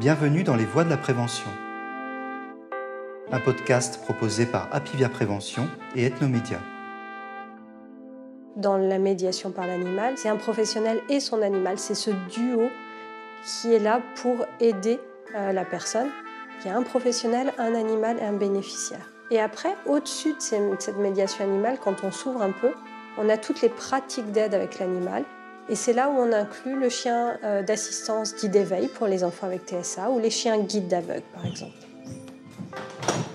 Bienvenue dans les voies de la prévention. Un podcast proposé par Apivia Prévention et Ethnomédia. Dans la médiation par l'animal, c'est un professionnel et son animal, c'est ce duo qui est là pour aider euh, la personne. Il y a un professionnel, un animal et un bénéficiaire. Et après, au-dessus de cette médiation animale, quand on s'ouvre un peu, on a toutes les pratiques d'aide avec l'animal. Et c'est là où on inclut le chien euh, d'assistance dit d'éveil pour les enfants avec TSA ou les chiens guides d'aveugle, par exemple.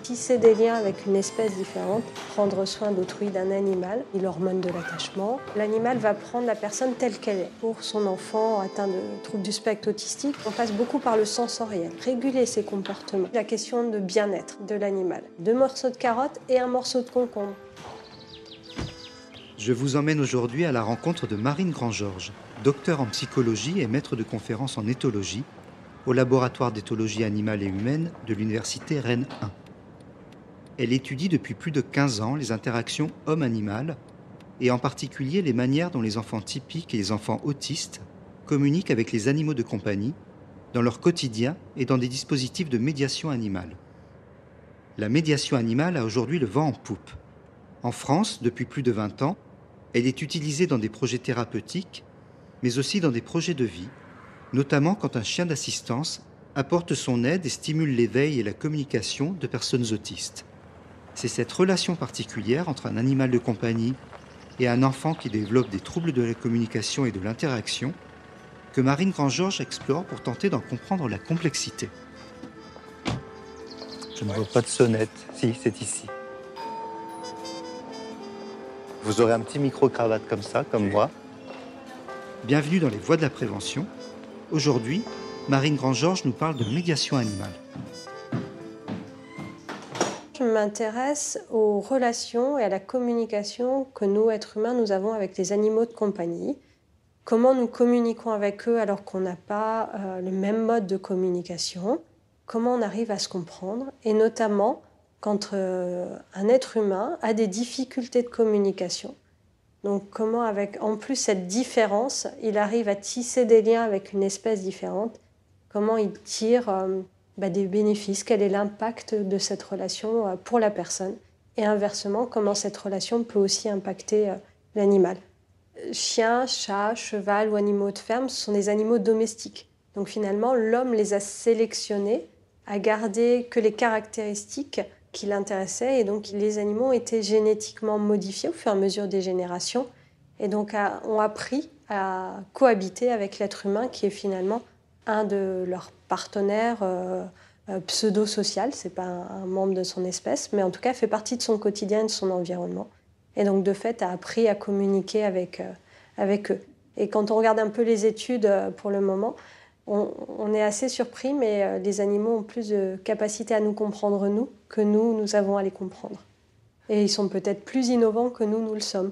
Tisser des liens avec une espèce différente, prendre soin d'autrui d'un animal, l'hormone de l'attachement. L'animal va prendre la personne telle qu'elle est. Pour son enfant atteint de troubles du spectre autistique, on passe beaucoup par le sensoriel, réguler ses comportements. La question de bien-être de l'animal. Deux morceaux de carotte et un morceau de concombre. Je vous emmène aujourd'hui à la rencontre de Marine Grand-Georges, docteur en psychologie et maître de conférences en éthologie au laboratoire d'éthologie animale et humaine de l'université Rennes 1. Elle étudie depuis plus de 15 ans les interactions homme-animal et en particulier les manières dont les enfants typiques et les enfants autistes communiquent avec les animaux de compagnie dans leur quotidien et dans des dispositifs de médiation animale. La médiation animale a aujourd'hui le vent en poupe. En France, depuis plus de 20 ans, elle est utilisée dans des projets thérapeutiques, mais aussi dans des projets de vie, notamment quand un chien d'assistance apporte son aide et stimule l'éveil et la communication de personnes autistes. C'est cette relation particulière entre un animal de compagnie et un enfant qui développe des troubles de la communication et de l'interaction que Marine Grand-Georges explore pour tenter d'en comprendre la complexité. Je ne pas de sonnette. Si, c'est ici. Vous aurez un petit micro-cravate comme ça, comme moi. Bienvenue dans les voies de la prévention. Aujourd'hui, Marine Grand-Georges nous parle de médiation animale. Je m'intéresse aux relations et à la communication que nous, êtres humains, nous avons avec les animaux de compagnie. Comment nous communiquons avec eux alors qu'on n'a pas euh, le même mode de communication? Comment on arrive à se comprendre? Et notamment quand euh, un être humain a des difficultés de communication. Donc comment avec en plus cette différence, il arrive à tisser des liens avec une espèce différente. Comment il tire... Euh, bah, des bénéfices, quel est l'impact de cette relation euh, pour la personne? Et inversement comment cette relation peut aussi impacter l'animal? Chien, chat, cheval ou animaux de ferme, ce sont des animaux domestiques. Donc finalement, l'homme les a sélectionnés, a gardé que les caractéristiques qui l'intéressaient et donc les animaux été génétiquement modifiés au fur et à mesure des générations et donc ont appris à cohabiter avec l'être humain qui est finalement un de leurs partenaires euh, euh, pseudo-social, c'est pas un, membre de son espèce, mais en tout cas fait partie de son quotidien et de son environnement. Et donc de fait a appris à communiquer avec, euh, avec eux. Et quand on regarde un peu les études pour le moment, on, est assez surpris, mais les animaux ont plus de capacité à nous comprendre, nous, que nous, nous avons à les comprendre. Et ils sont peut-être plus innovants que nous, nous le sommes.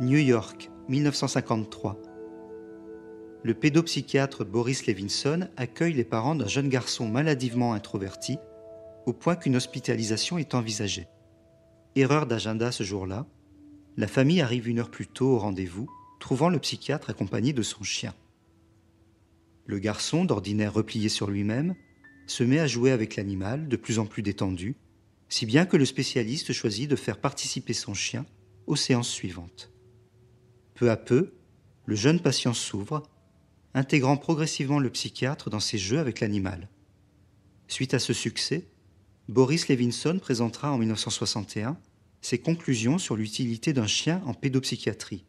New York, 1953. Le pédopsychiatre Boris Levinson accueille les parents d'un jeune garçon maladivement introverti, au point qu'une hospitalisation est envisagée. Erreur d'agenda ce jour-là, la famille arrive une heure plus tôt au rendez-vous, trouvant le psychiatre accompagné de son chien. Le garçon, d'ordinaire replié sur lui-même, se met à jouer avec l'animal, de plus en plus détendu, si bien que le spécialiste choisit de faire participer son chien aux séances suivantes. Peu à peu, le jeune patient s'ouvre, intégrant progressivement le psychiatre dans ses jeux avec l'animal. Suite à ce succès, Boris Levinson présentera en 1961 ses conclusions sur l'utilité d'un chien en pédopsychiatrie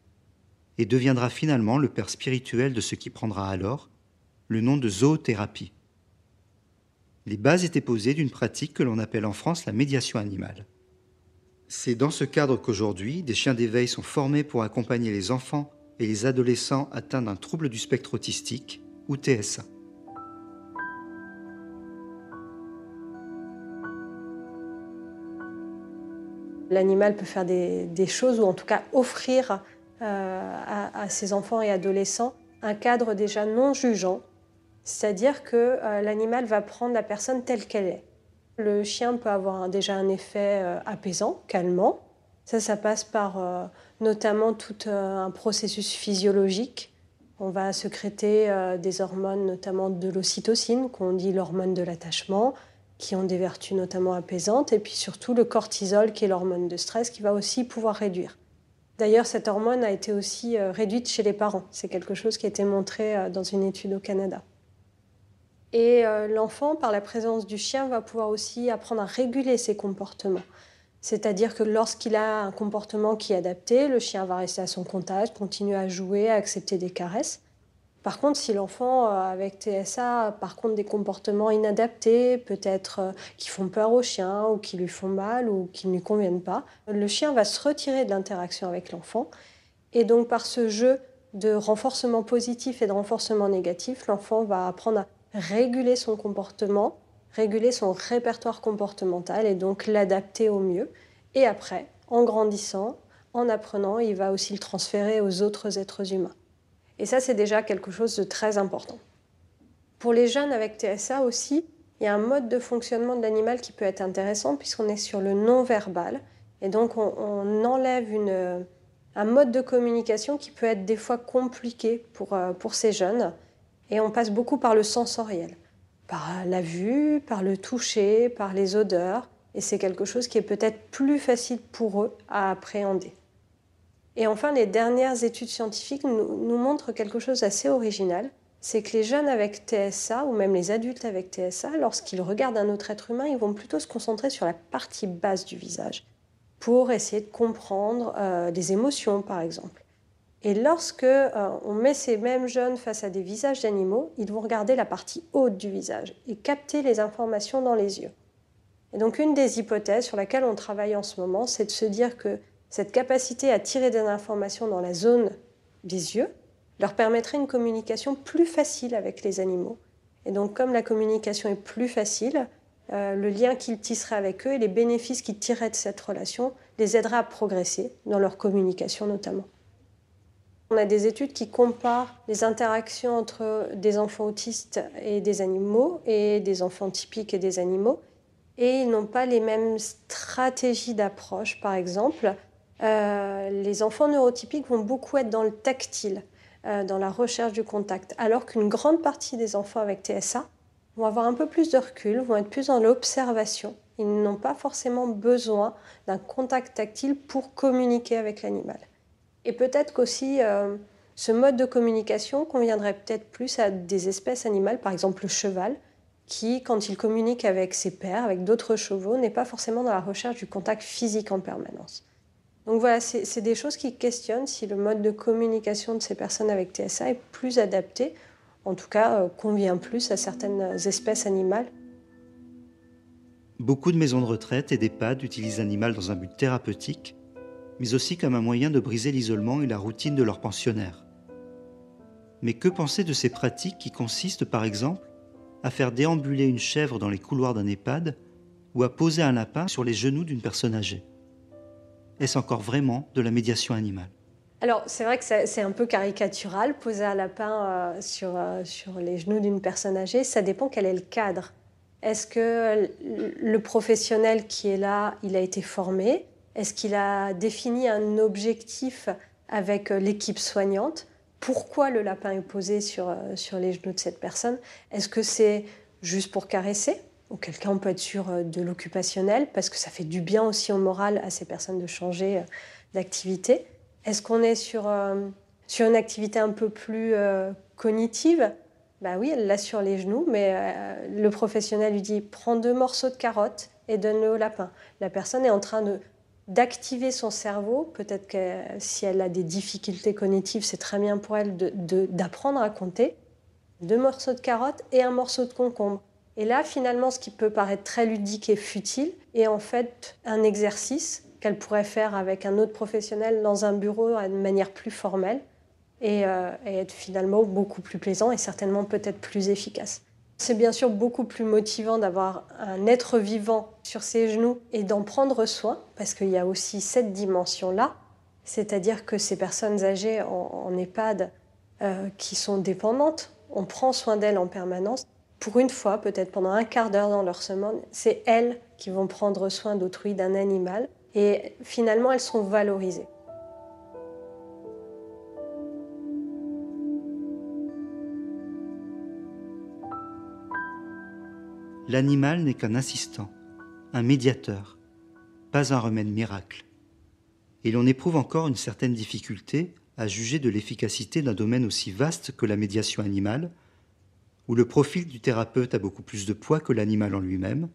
et deviendra finalement le père spirituel de ce qui prendra alors le nom de zoothérapie. Les bases étaient posées d'une pratique que l'on appelle en France la médiation animale. C'est dans ce cadre qu'aujourd'hui, des chiens d'éveil sont formés pour accompagner les enfants et les adolescents atteints d'un trouble du spectre autistique ou TSA. L'animal peut faire des, choses ou en tout cas offrir euh, à, ses enfants et adolescents un cadre déjà non jugeant, c'est-à-dire que euh, l'animal va prendre la personne telle qu'elle est. Le chien peut avoir déjà un effet euh, apaisant, calmant. Ça, ça passe par notamment tout un processus physiologique On va sécréter des hormones, notamment de l'ocytocine, qu'on dit l'hormone de l'attachement, qui ont des vertus notamment apaisantes, et puis surtout le cortisol, qui est l'hormone de stress, qui va aussi pouvoir réduire. D'ailleurs, cette hormone a été aussi euh, réduite chez les parents. C'est quelque chose qui a été montré euh, dans une étude au Canada. Et l'enfant, par la présence du chien, va pouvoir aussi apprendre à réguler ses comportements. C'est-à-dire que lorsqu'il a un comportement qui est adapté, le chien va rester à son contact, continuer à jouer, à accepter des caresses. Par contre, si l'enfant euh, avec TSA a par contre des comportements inadaptés, peut-être euh, qui font peur au chien ou qui lui font mal ou qui ne lui conviennent pas, le chien va se retirer de l'interaction avec l'enfant. Et donc par ce jeu de renforcement positif et de renforcement négatif, l'enfant va apprendre à réguler son comportement réguler son répertoire comportemental et donc l'adapter au mieux. Et après, en grandissant, en apprenant, il va aussi le transférer aux autres êtres humains. Et ça, c'est déjà quelque chose de très important. Pour les jeunes avec TSA aussi, il y a un mode de fonctionnement de l'animal qui peut être intéressant puisqu'on est sur le non-verbal. Et donc, on, enlève une, un mode de communication qui peut être des fois compliqué pour, euh, pour ces jeunes. Et on passe beaucoup par le sensoriel par la vue, par le toucher, par les odeurs, et c'est quelque chose qui est peut-être plus facile pour eux à appréhender. Et enfin, les dernières études scientifiques nous, montrent quelque chose d'assez original, c'est que les jeunes avec TSA, ou même les adultes avec TSA, lorsqu'ils regardent un autre être humain, ils vont plutôt se concentrer sur la partie basse du visage, pour essayer de comprendre euh, des émotions, par exemple. Et lorsque euh, on met ces mêmes jeunes face à des visages d'animaux, ils vont regarder la partie haute du visage et capter les informations dans les yeux. Et donc une des hypothèses sur laquelle on travaille en ce moment, c'est de se dire que cette capacité à tirer des informations dans la zone des yeux leur permettrait une communication plus facile avec les animaux. Et donc comme la communication est plus facile, euh, le lien qu'ils tisseraient avec eux et les bénéfices qu'ils tireraient de cette relation les aideraient à progresser dans leur communication notamment. On a des études qui comparent les interactions entre des enfants autistes et des animaux et des enfants typiques et des animaux. Et ils n'ont pas les mêmes stratégies d'approche. Par exemple, euh, les enfants neurotypiques vont beaucoup être dans le tactile, euh, dans la recherche du contact, alors qu'une grande partie des enfants avec TSA vont avoir un peu plus de recul, vont être plus dans l'observation. Ils n'ont pas forcément besoin d'un contact tactile pour communiquer avec l'animal. Et peut-être qu'aussi euh, ce mode de communication conviendrait peut-être plus à des espèces animales, par exemple le cheval, qui, quand il communique avec ses pairs, avec d'autres chevaux, n'est pas forcément dans la recherche du contact physique en permanence. Donc voilà, c'est des choses qui questionnent si le mode de communication de ces personnes avec TSA est plus adapté, en tout cas euh, convient plus à certaines espèces animales. Beaucoup de maisons de retraite et d'EHPAD utilisent l'animal dans un but thérapeutique mais aussi comme un moyen de briser l'isolement et la routine de leurs pensionnaires. Mais que penser de ces pratiques qui consistent par exemple à faire déambuler une chèvre dans les couloirs d'un EHPAD ou à poser un lapin sur les genoux d'une personne âgée? Est-ce encore vraiment de la médiation animale? Alors, c'est vrai que c'est un peu caricatural, poser un lapin euh, sur, euh, sur les genoux d'une personne âgée. Ça dépend quel est le cadre. Est-ce que le professionnel qui est là, il a été formé? Est-ce qu'il a défini un objectif avec euh, l'équipe soignante? Pourquoi le lapin est posé sur, sur les genoux de cette personne? Est-ce que c'est juste pour caresser? Auquel cas on peut être sûr euh, de l'occupationnel parce que ça fait du bien aussi au moral à ces personnes de changer d'activité. Est-ce qu'on est sur, sur une activité un peu plus cognitive? Bah oui, elle l'a sur les genoux, mais le professionnel lui dit prends deux morceaux de carotte et donne-le au lapin. La personne est en train de d'activer son cerveau. Peut-être que si elle a des difficultés cognitives, c'est très bien pour elle d'apprendre à compter. Deux morceaux de carotte et un morceau de concombre. Et là, finalement, ce qui peut paraître très ludique et futile est en fait un exercice qu'elle pourrait faire avec un autre professionnel dans un bureau de manière plus formelle et, euh, et être finalement beaucoup plus plaisant et certainement peut-être plus efficace. C'est bien sûr beaucoup plus motivant d'avoir un être vivant sur ses genoux et d'en prendre soin, parce qu'il y a aussi cette dimension-là, c'est-à-dire que ces personnes âgées en, EHPAD euh, qui sont dépendantes, on prend soin d'elles en permanence pour une fois, peut-être pendant un quart d'heure dans leur semaine, c'est elles qui vont prendre soin d'autrui, d'un animal. Et finalement, elles sont valorisées. L'animal n'est qu'un assistant, un médiateur, pas un remède miracle. Et l'on éprouve encore une certaine difficulté à juger de l'efficacité d'un domaine aussi vaste que la médiation animale, où le profil du thérapeute a beaucoup plus de poids que l'animal en lui-même,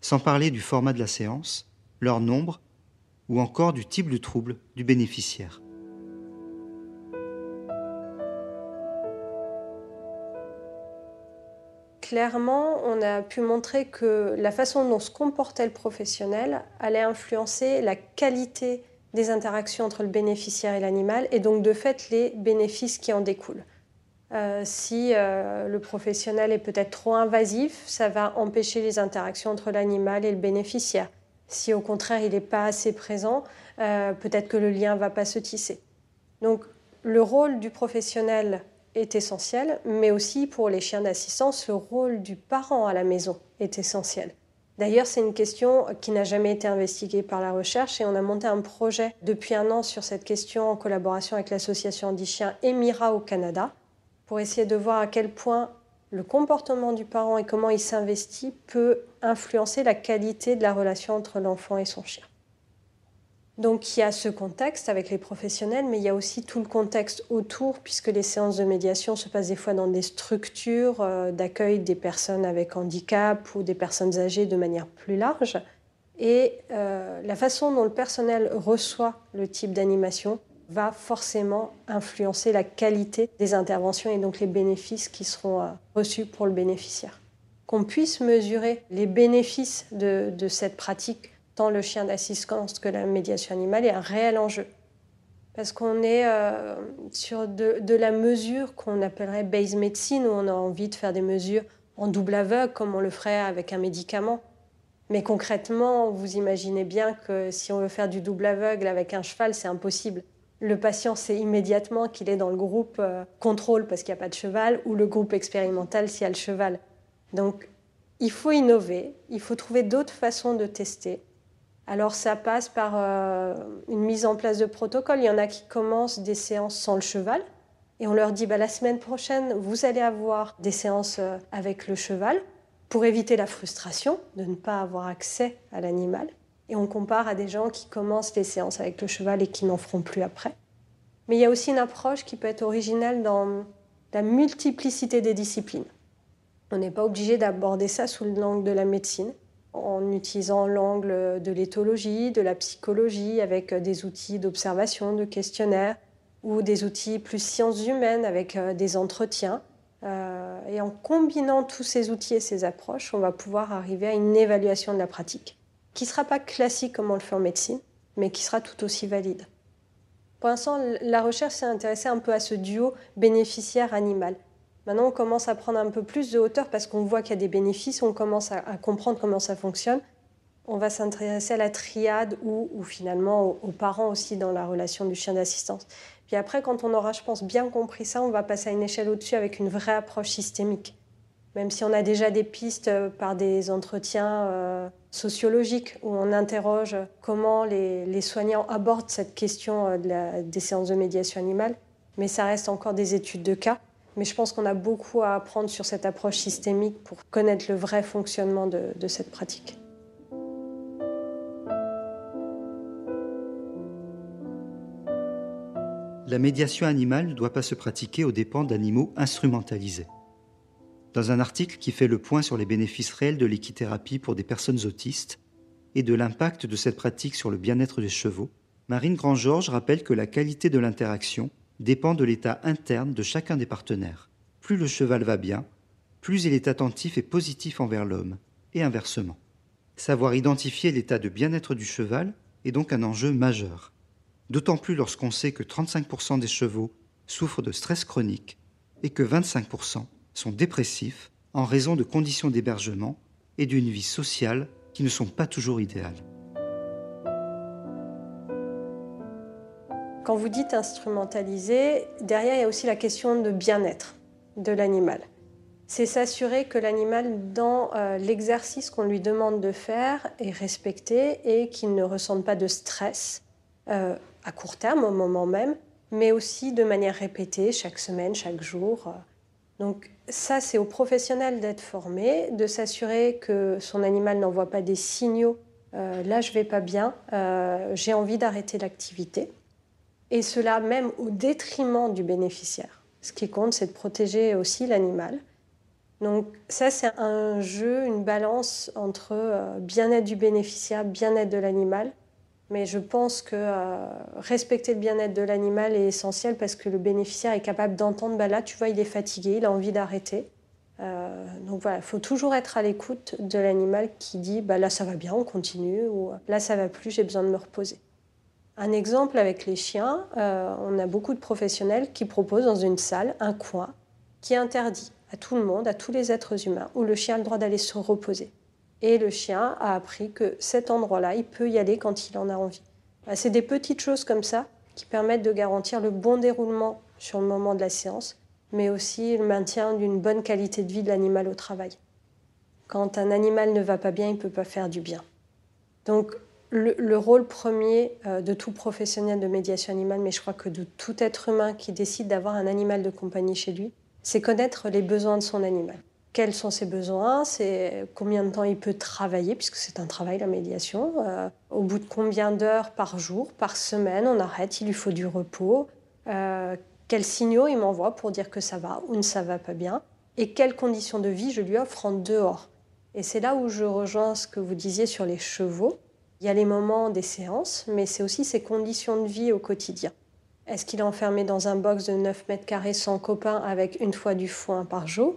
sans parler du format de la séance, leur nombre ou encore du type de trouble du bénéficiaire. Clairement, on a pu montrer que la façon dont se comportait le professionnel allait influencer la qualité des interactions entre le bénéficiaire et l'animal et donc de fait les bénéfices qui en découlent. Euh, si euh, le professionnel est peut-être trop invasif, ça va empêcher les interactions entre l'animal et le bénéficiaire. Si au contraire il n'est pas assez présent, euh, peut-être que le lien ne va pas se tisser. Donc le rôle du professionnel est essentiel, mais aussi pour les chiens d'assistance, le rôle du parent à la maison est essentiel. D'ailleurs, c'est une question qui n'a jamais été investiguée par la recherche et on a monté un projet depuis un an sur cette question en collaboration avec l'association Anti-Chien Emira au Canada pour essayer de voir à quel point le comportement du parent et comment il s'investit peut influencer la qualité de la relation entre l'enfant et son chien. Donc il y a ce contexte avec les professionnels, mais il y a aussi tout le contexte autour, puisque les séances de médiation se passent des fois dans des structures euh, d'accueil des personnes avec handicap ou des personnes âgées de manière plus large. Et euh, la façon dont le personnel reçoit le type d'animation va forcément influencer la qualité des interventions et donc les bénéfices qui seront euh, reçus pour le bénéficiaire. Qu'on puisse mesurer les bénéfices de cette pratique tant le chien d'assistance que la médiation animale est un réel enjeu. Parce qu'on est euh, sur de, la mesure qu'on appellerait base medicine, où on a envie de faire des mesures en double aveugle, comme on le ferait avec un médicament. Mais concrètement, vous imaginez bien que si on veut faire du double aveugle avec un cheval, c'est impossible. Le patient sait immédiatement qu'il est dans le groupe euh, contrôle parce qu'il n'y a pas de cheval, ou le groupe expérimental s'il y a le cheval. Donc, il faut innover, il faut trouver d'autres façons de tester. Alors ça passe par euh, une mise en place de protocole. Il y en a qui commencent des séances sans le cheval. Et on leur dit, bah, la semaine prochaine, vous allez avoir des séances euh, avec le cheval pour éviter la frustration de ne pas avoir accès à l'animal. Et on compare à des gens qui commencent les séances avec le cheval et qui n'en feront plus après. Mais il y a aussi une approche qui peut être originale dans la multiplicité des disciplines. On n'est pas obligé d'aborder ça sous l'angle de la médecine en utilisant l'angle de l'éthologie, de la psychologie, avec des outils d'observation, de questionnaire, ou des outils plus sciences humaines avec euh, des entretiens. Euh, et en combinant tous ces outils et ces approches, on va pouvoir arriver à une évaluation de la pratique, qui ne sera pas classique comme on le fait en médecine, mais qui sera tout aussi valide. Pour l'instant, la recherche s'est intéressée un peu à ce duo bénéficiaire-animal. Maintenant, on commence à prendre un peu plus de hauteur parce qu'on voit qu'il y a des bénéfices, on commence à, comprendre comment ça fonctionne. On va s'intéresser à la triade ou, finalement aux, parents aussi dans la relation du chien d'assistance. Puis après, quand on aura, je pense, bien compris ça, on va passer à une échelle au-dessus avec une vraie approche systémique. Même si on a déjà des pistes euh, par des entretiens euh, sociologiques où on interroge comment les, soignants abordent cette question euh, des séances de médiation animale, mais ça reste encore des études de cas. Mais je pense qu'on a beaucoup à apprendre sur cette approche systémique pour connaître le vrai fonctionnement de, de cette pratique. La médiation animale ne doit pas se pratiquer aux dépens d'animaux instrumentalisés. Dans un article qui fait le point sur les bénéfices réels de l'équithérapie pour des personnes autistes et de l'impact de cette pratique sur le bien-être des chevaux, Marine Grand-Georges rappelle que la qualité de l'interaction dépend de l'état interne de chacun des partenaires. Plus le cheval va bien, plus il est attentif et positif envers l'homme, et inversement. Savoir identifier l'état de bien-être du cheval est donc un enjeu majeur, d'autant plus lorsqu'on sait que 35% des chevaux souffrent de stress chronique et que 25% sont dépressifs en raison de conditions d'hébergement et d'une vie sociale qui ne sont pas toujours idéales. Quand vous dites instrumentaliser, derrière il y a aussi la question de bien-être de l'animal. C'est s'assurer que l'animal, dans euh, l'exercice qu'on lui demande de faire, est respecté et qu'il ne ressente pas de stress euh, à court terme, au moment même, mais aussi de manière répétée, chaque semaine, chaque jour. Donc ça, c'est au professionnel d'être formé, de s'assurer que son animal n'envoie pas des signaux. Euh, là, je vais pas bien, euh, j'ai envie d'arrêter l'activité. Et cela même au détriment du bénéficiaire. Ce qui compte, c'est de protéger aussi l'animal. Donc ça, c'est un jeu, une balance entre euh, bien-être du bénéficiaire, bien-être de l'animal. Mais je pense que respecter le bien-être de l'animal est essentiel parce que le bénéficiaire est capable d'entendre, bah là, tu vois, il est fatigué, il a envie d'arrêter. Euh, donc voilà, il faut toujours être à l'écoute de l'animal qui dit bah là ça va bien, on continue, ou là ça va plus, j'ai besoin de me reposer. Un exemple avec les chiens, euh, on a beaucoup de professionnels qui proposent dans une salle un coin qui est interdit à tout le monde, à tous les êtres humains, où le chien a le droit d'aller se reposer. Et le chien a appris que cet endroit-là, il peut y aller quand il en a envie. Bah, c'est des petites choses comme ça qui permettent de garantir le bon déroulement sur le moment de la séance mais aussi le maintien d'une bonne qualité de vie de l'animal au travail. Quand un animal ne va pas bien, il ne peut pas faire du bien. Donc le, rôle premier euh, de tout professionnel de médiation animale, mais je crois que de tout être humain qui décide d'avoir un animal de compagnie chez lui, c'est connaître les besoins de son animal. Quels sont ses besoins C'est combien de temps il peut travailler, puisque c'est un travail la médiation. Euh, au bout de combien d'heures par jour, par semaine, on arrête, il lui faut du repos. Euh, quels signaux il m'envoie pour dire que ça va ou ne ça va pas bien, et quelles conditions de vie je lui offre en dehors. Et c'est là où je rejoins ce que vous disiez sur les chevaux. Il y a les moments des séances, mais c'est aussi ses conditions de vie au quotidien. Est-ce qu'il est enfermé dans un box de 9 mètres carrés sans copain avec une fois du foin par jour?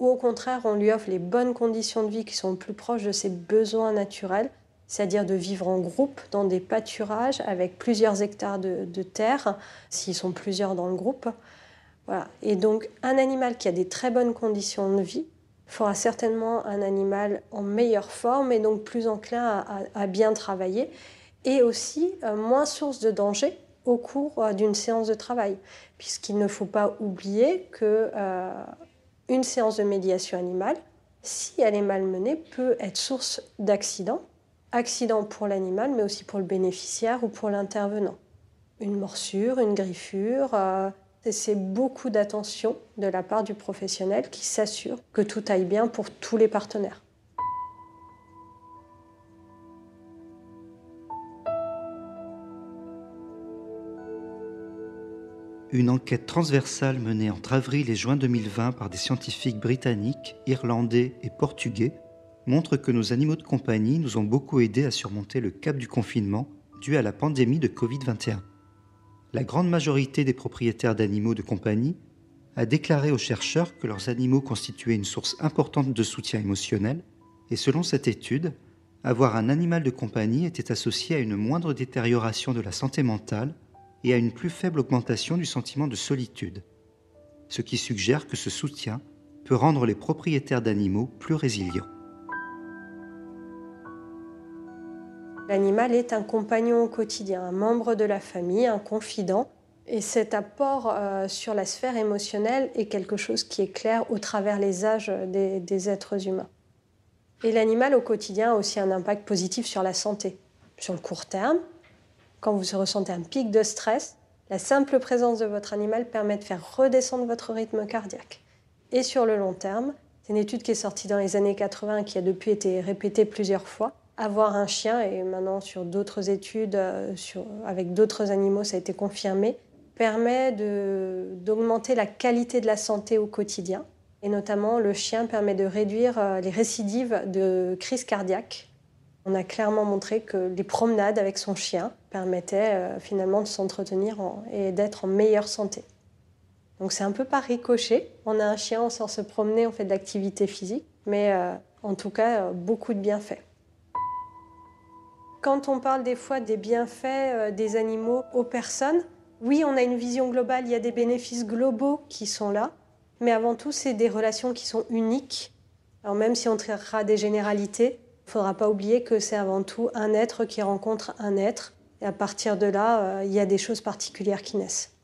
Ou au contraire, on lui offre les bonnes conditions de vie qui sont plus proches de ses besoins naturels c'est-à-dire de vivre en groupe dans des pâturages avec plusieurs hectares de, terre, s'ils sont plusieurs dans le groupe. Voilà. Et donc, un animal qui a des très bonnes conditions de vie fera certainement un animal en meilleure forme et donc plus enclin à, bien travailler et aussi euh, moins source de danger au cours euh, d'une séance de travail, puisqu'il ne faut pas oublier que euh, une séance de médiation animale, si elle est mal menée, peut être source d'accidents accident pour l'animal, mais aussi pour le bénéficiaire ou pour l'intervenant. Une morsure, une griffure, euh, c'est beaucoup d'attention de la part du professionnel qui s'assure que tout aille bien pour tous les partenaires. Une enquête transversale menée entre avril et juin 2020 par des scientifiques britanniques, irlandais et portugais montre que nos animaux de compagnie nous ont beaucoup aidés à surmonter le cap du confinement dû à la pandémie de Covid-21. La grande majorité des propriétaires d'animaux de compagnie a déclaré aux chercheurs que leurs animaux constituaient une source importante de soutien émotionnel, et selon cette étude, avoir un animal de compagnie était associé à une moindre détérioration de la santé mentale et à une plus faible augmentation du sentiment de solitude, ce qui suggère que ce soutien peut rendre les propriétaires d'animaux plus résilients. L'animal est un compagnon au quotidien, un membre de la famille, un confident. Et cet apport euh, sur la sphère émotionnelle est quelque chose qui est clair au travers les âges des, êtres humains. Et l'animal au quotidien a aussi un impact positif sur la santé. Sur le court terme, quand vous ressentez un pic de stress, la simple présence de votre animal permet de faire redescendre votre rythme cardiaque. Et sur le long terme, c'est une étude qui est sortie dans les années 80 et qui a depuis été répétée plusieurs fois avoir un chien, et maintenant sur d'autres études euh, avec d'autres animaux, ça a été confirmé, permet d'augmenter la qualité de la santé au quotidien. Et notamment, le chien permet de réduire euh, les récidives de crise cardiaque. On a clairement montré que les promenades avec son chien permettaient euh, finalement de s'entretenir et d'être en meilleure santé. Donc c'est un peu par ricochet. On a un chien, on sort se promener, on fait de l'activité physique, mais en tout cas, beaucoup de bienfaits. Quand on parle des fois des bienfaits euh, des animaux aux personnes, oui, on a une vision globale, il y a des bénéfices globaux qui sont là, mais avant tout, c'est des relations qui sont uniques. Alors même si on traitera des généralités, il ne faudra pas oublier que c'est avant tout un être qui rencontre un être, et à partir de là, euh, il y a des choses particulières qui naissent.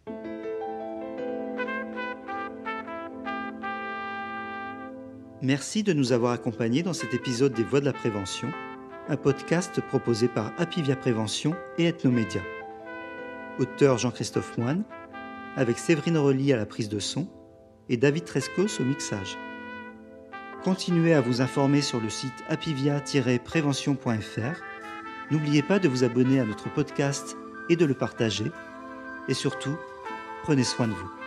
Merci de nous avoir accompagnés dans cet épisode des Voix de la Prévention un podcast proposé par Apivia Prévention et Ethnomédia. Auteur Jean-Christophe Moine, avec Séverine Rely à la prise de son et David Trescos au mixage. Continuez à vous informer sur le site apivia-prévention.fr. N'oubliez pas de vous abonner à notre podcast et de le partager. Et surtout, prenez soin de vous.